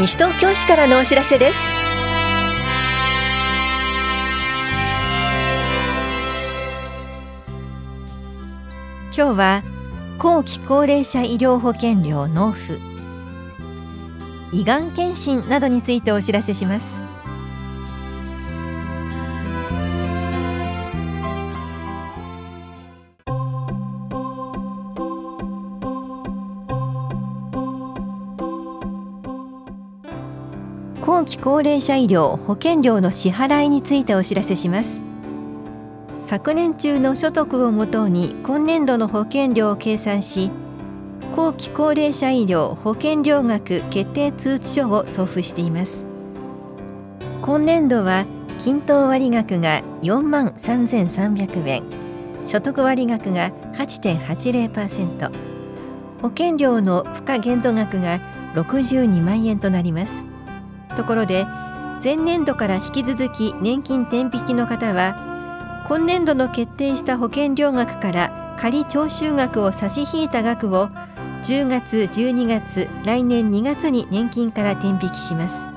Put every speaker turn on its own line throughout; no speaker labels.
西東京市からのお知らせです。今日は後期高齢者医療保険料納付。胃がん検診などについてお知らせします。後期高齢者医療保険料の支払いについてお知らせします。昨年中の所得をもとに今年度の保険料を計算し後期高齢者医療保険料額決定通知書を送付しています。今年度は均等割額が4万3300円。所得割額が8.80%保険料の付加限度額が62万円となります。ところで前年度から引き続き年金転引きの方は今年度の決定した保険料額から仮徴収額を差し引いた額を10月12月来年2月に年金から転引きします。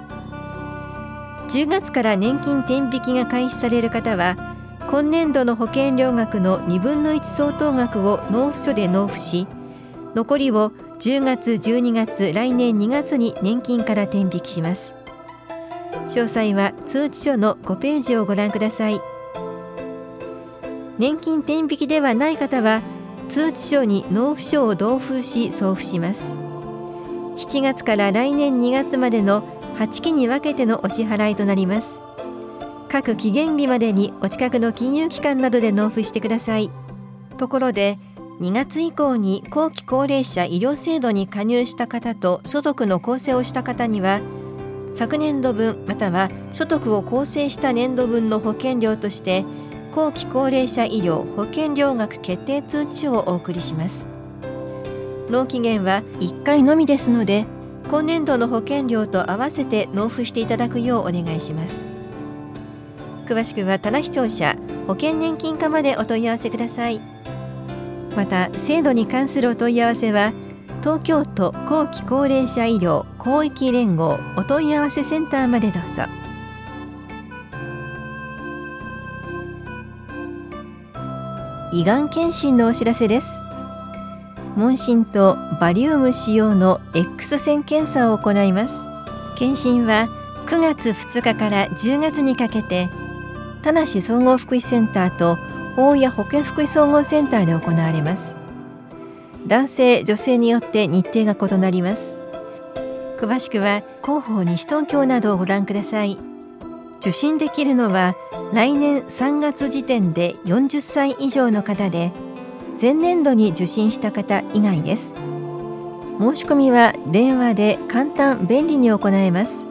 10月から年金転引きが開始される方は今年度の保険料額の2分の1相当額を納付書で納付し残りを10月12月来年2月に年金から転引きします。詳細は通知書の5ページをご覧ください。年金転引きではない方は通知書に納付書を同封し送付します。7月から来年2月までの8期に分けてのお支払いとなります。各期限日までにお近くの金融機関などで納付してください。ところで2月以降に後期高齢者医療制度に加入した方と所得の構成をした方には昨年度分または所得を構成した年度分の保険料として後期高齢者医療保険料額決定通知書をお送りします。納期限は1回のみですので今年度の保険料と合わせて納付していただくようお願いします。詳しくは棚視聴者保険年金課までお問い合わせください。また制度に関するお問い合わせは東京都後期高齢者医療広域連合お問い合わせセンターまでどうぞ。胃がん検診のお知らせです。問診とバリウム使用の X 線検査を行います。検診は9月2日から10月にかけて田梨総合福祉センターと大谷保健福祉総合センターで行われます。男性女性によって日程が異なります。詳しくは広報西東京などをご覧ください。受診できるのは来年3月時点で40歳以上の方で前年度に受診した方以外です。申し込みは電話で簡単便利に行えます。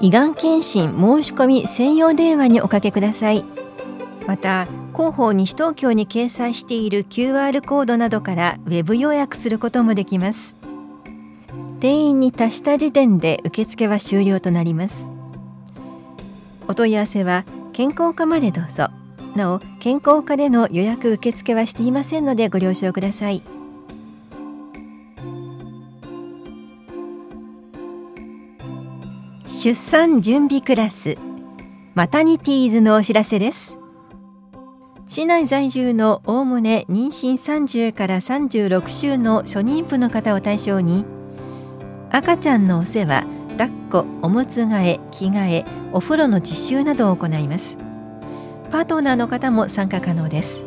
胃がん検診申し込み専用電話におかけください。また広報西東京に掲載している QR コードなどからウェブ予約することもできます。定員に達した時点で受付は終了となります。お問い合わせは健康課までどうぞ。なお健康課での予約受付はしていませんのでご了承ください。出産準備クラス。マタニティーズのお知らせです。市内在住のおおむね妊娠30から36週の初妊婦の方を対象に赤ちゃんのお世話抱っこおむつ替え着替えお風呂の実習などを行います。パートナーの方も参加可能です。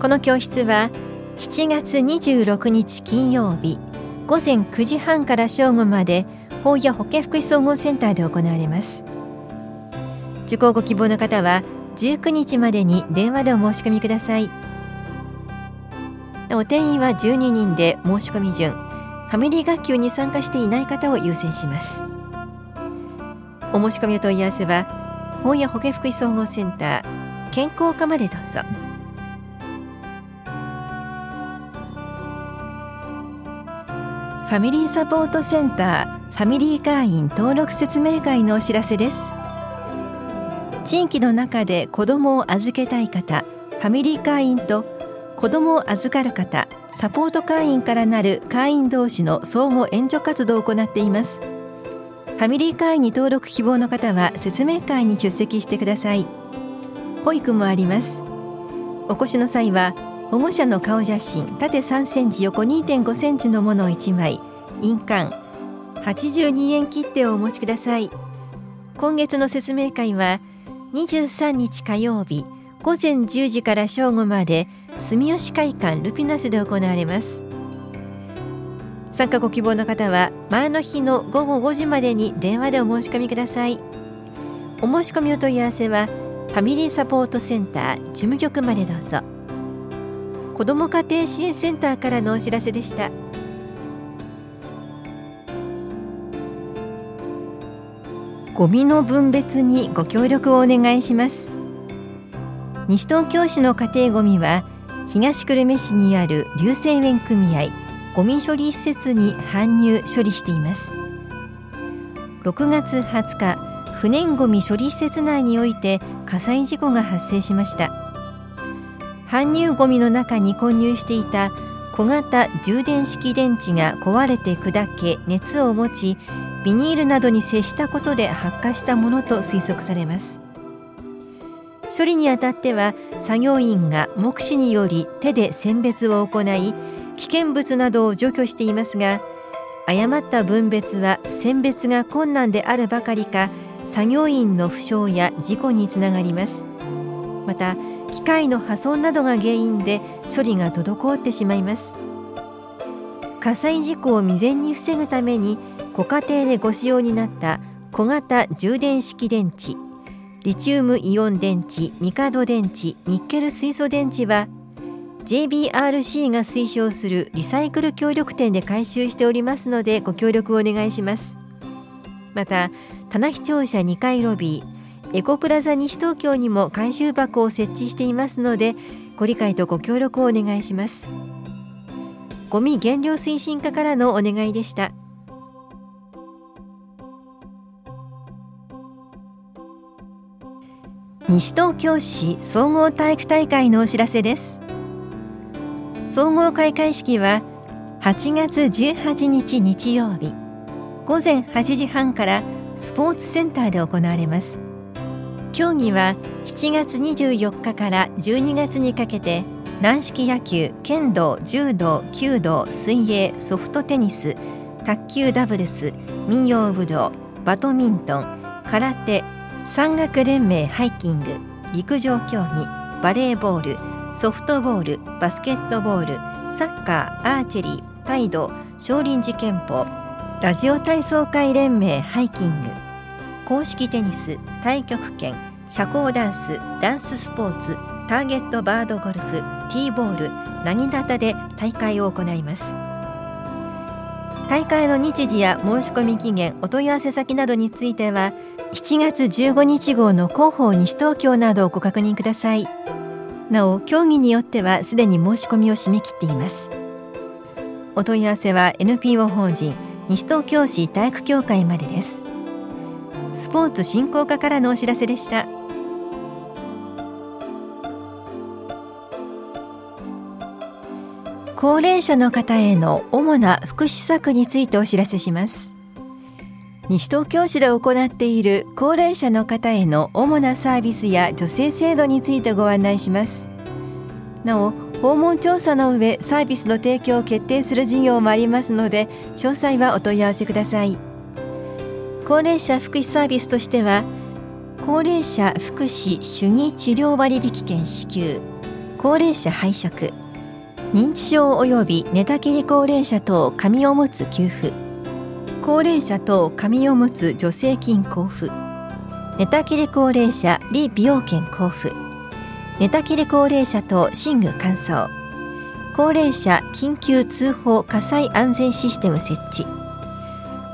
この教室は7月26日金曜日午前9時半から正午まで法や保健福祉総合センターで行われます。受講ご希望の方は19日までに電話でお申し込みください。お定員は12人で申し込み順。ファミリー学級に参加していない方を優先します。お申し込みお問い合わせは本屋保健福祉総合センター健康課までどうぞ。ファミリーサポートセンターファミリー会員登録説明会のお知らせです。地域の中で子どもを預けたい方ファミリー会員と子どもを預かる方サポート会員からなる会員同士の相互援助活動を行っています。ファミリー会員に登録希望の方は説明会に出席してください。保育もあります。お越しの際は保護者の顔写真縦3センチ横2.5センチのものを1枚印鑑82円切手をお持ちください。今月の説明会は23日火曜日午前10時から正午まで住吉会館ルピナスで行われます。参加ご希望の方は前の日の午後5時までに電話でお申し込みください。お申し込みお問い合わせはファミリーサポートセンター事務局までどうぞ。子ども家庭支援センターからのお知らせでした。ゴミの分別にご協力をお願いします。西東京市の家庭ごみは東久留米市にある流星園組合ゴミ処理施設に搬入処理しています。6月20日不燃ごみ処理施設内において火災事故が発生しました。搬入ごみの中に混入していた小型充電式電池が壊れて砕け熱を持ちビニールなどに接したことで発火したものと推測されます。処理にあたっては作業員が目視により手で選別を行い危険物などを除去していますが誤った分別は選別が困難であるばかりか作業員の負傷や事故につながります。また機械の破損などが原因で処理が滞ってしまいます。火災事故を未然に防ぐためにご家庭でご使用になった小型充電式電池リチウムイオン電池、ニカド電池、ニッケル水素電池は JBRC が推奨するリサイクル協力店で回収しておりますのでご協力をお願いします。また棚視聴者2階ロビーエコプラザ西東京にも回収箱を設置していますのでご理解とご協力をお願いします。ゴミ減量推進課からのお願いでした。西東京市総合体育大会のお知らせです。総合開会式は8月18日日曜日午前8時半からスポーツセンターで行われます。競技は7月24日から12月にかけて軟式野球、剣道、柔道、弓道、水泳、ソフトテニス、卓球ダブルス、民謡武道、バドミントン、空手、山岳連盟ハイキング陸上競技バレーボールソフトボールバスケットボールサッカーアーチェリー態度少林寺拳法ラジオ体操会連盟ハイキング公式テニス太極拳社交ダンスダンススポーツターゲットバードゴルフティーボールなぎなたで大会を行います。大会の日時や申し込み期限お問い合わせ先などについては7月15日号の広報西東京などをご確認ください。なお競技によってはすでに申し込みを締め切っています。お問い合わせは NPO 法人西東京市体育協会までです。スポーツ振興課からのお知らせでした。高齢者の方への主な福祉策についてお知らせします。西東京市で行っている高齢者の方への主なサービスや助成制度についてご案内します。なお訪問調査の上サービスの提供を決定する事業もありますので詳細はお問い合わせください。高齢者福祉サービスとしては高齢者福祉主義治療割引券支給高齢者配食認知症及び寝たきり高齢者等紙おむつ給付高齢者等紙を持つ助成金交付。寝たきり高齢者利美容券交付。寝たきり高齢者等寝具乾燥。高齢者緊急通報火災安全システム設置。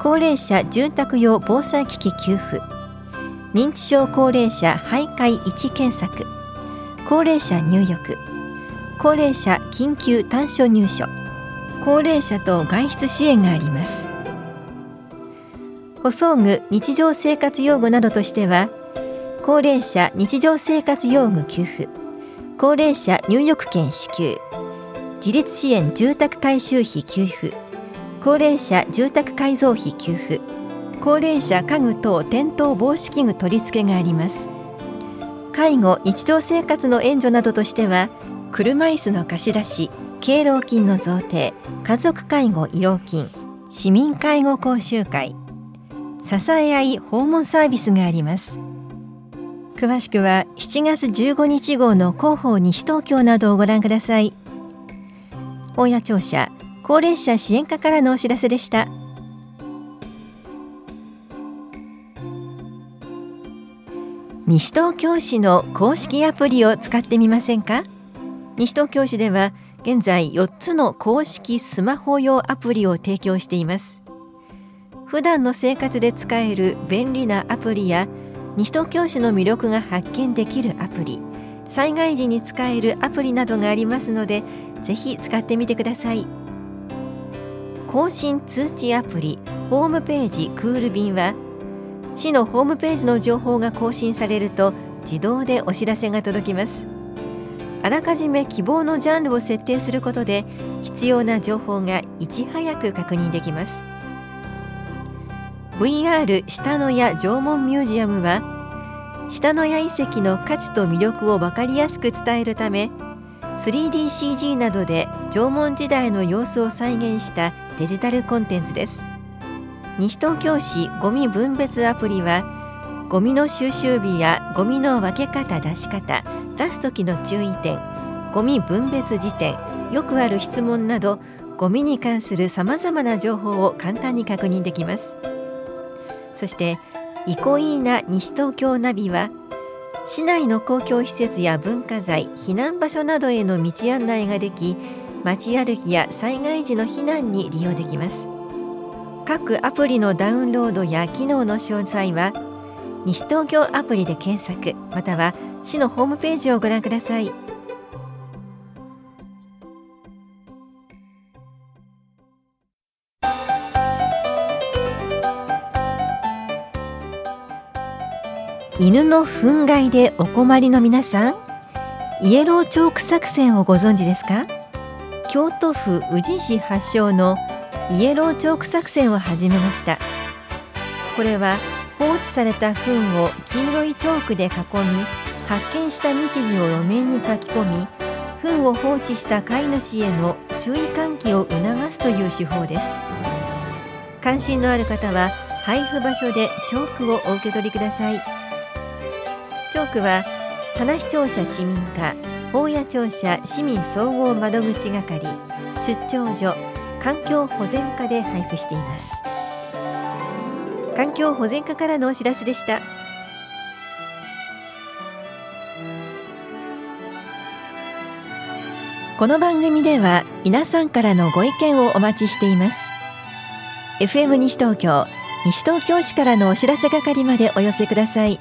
高齢者住宅用防災機器給付。認知症高齢者徘徊位置検索。高齢者入浴。高齢者緊急短所入所。高齢者等外出支援があります。補装具日常生活用具などとしては高齢者日常生活用具給付高齢者入浴券支給自立支援住宅改修費給付高齢者住宅改造費給付高齢者家具等転倒防止器具取り付けがあります。介護日常生活の援助などとしては車椅子の貸し出し敬老金の贈呈家族介護慰労金市民介護講習会支え合い訪問サービスがあります。詳しくは7月15日号の広報西東京などをご覧ください。大谷庁舎高齢者支援課からのお知らせでした。西東京市の公式アプリを使ってみませんか？西東京市では現在4つの公式スマホ用アプリを提供しています。普段の生活で使える便利なアプリや西東京市の魅力が発見できるアプリ災害時に使えるアプリなどがありますのでぜひ使ってみてください。更新通知アプリホームページクール便は市のホームページの情報が更新されると自動でお知らせが届きます。あらかじめ希望のジャンルを設定することで必要な情報がいち早く確認できます。VR 下野谷縄文ミュージアムは下野谷遺跡の価値と魅力を分かりやすく伝えるため 3DCG などで縄文時代の様子を再現したデジタルコンテンツです。西東京市ゴミ分別アプリはゴミの収集日やゴミの分け方出し方出す時の注意点ゴミ分別時点よくある質問などゴミに関するさまざまな情報を簡単に確認できます。そしてイコイーナ西東京ナビは市内の公共施設や文化財避難場所などへの道案内ができ街歩きや災害時の避難に利用できます。各アプリのダウンロードや機能の詳細は西東京アプリで検索または市のホームページをご覧ください。犬の憤慨でお困りの皆さんイエローチョーク作戦をご存知ですか？京都府宇治市発祥のイエローチョーク作戦を始めました。これは放置された糞を黄色いチョークで囲み発見した日時を路面に書き込み糞を放置した飼い主への注意喚起を促すという手法です。関心のある方は配布場所でチョークをお受け取りください。チョークは棚視聴者市民課法屋庁舎市民総合窓口係出張所環境保全課で配布しています。環境保全課からのお知らせでした。この番組では皆さんからのご意見をお待ちしています。FM 西東京西東京市からのお知らせ係までお寄せください。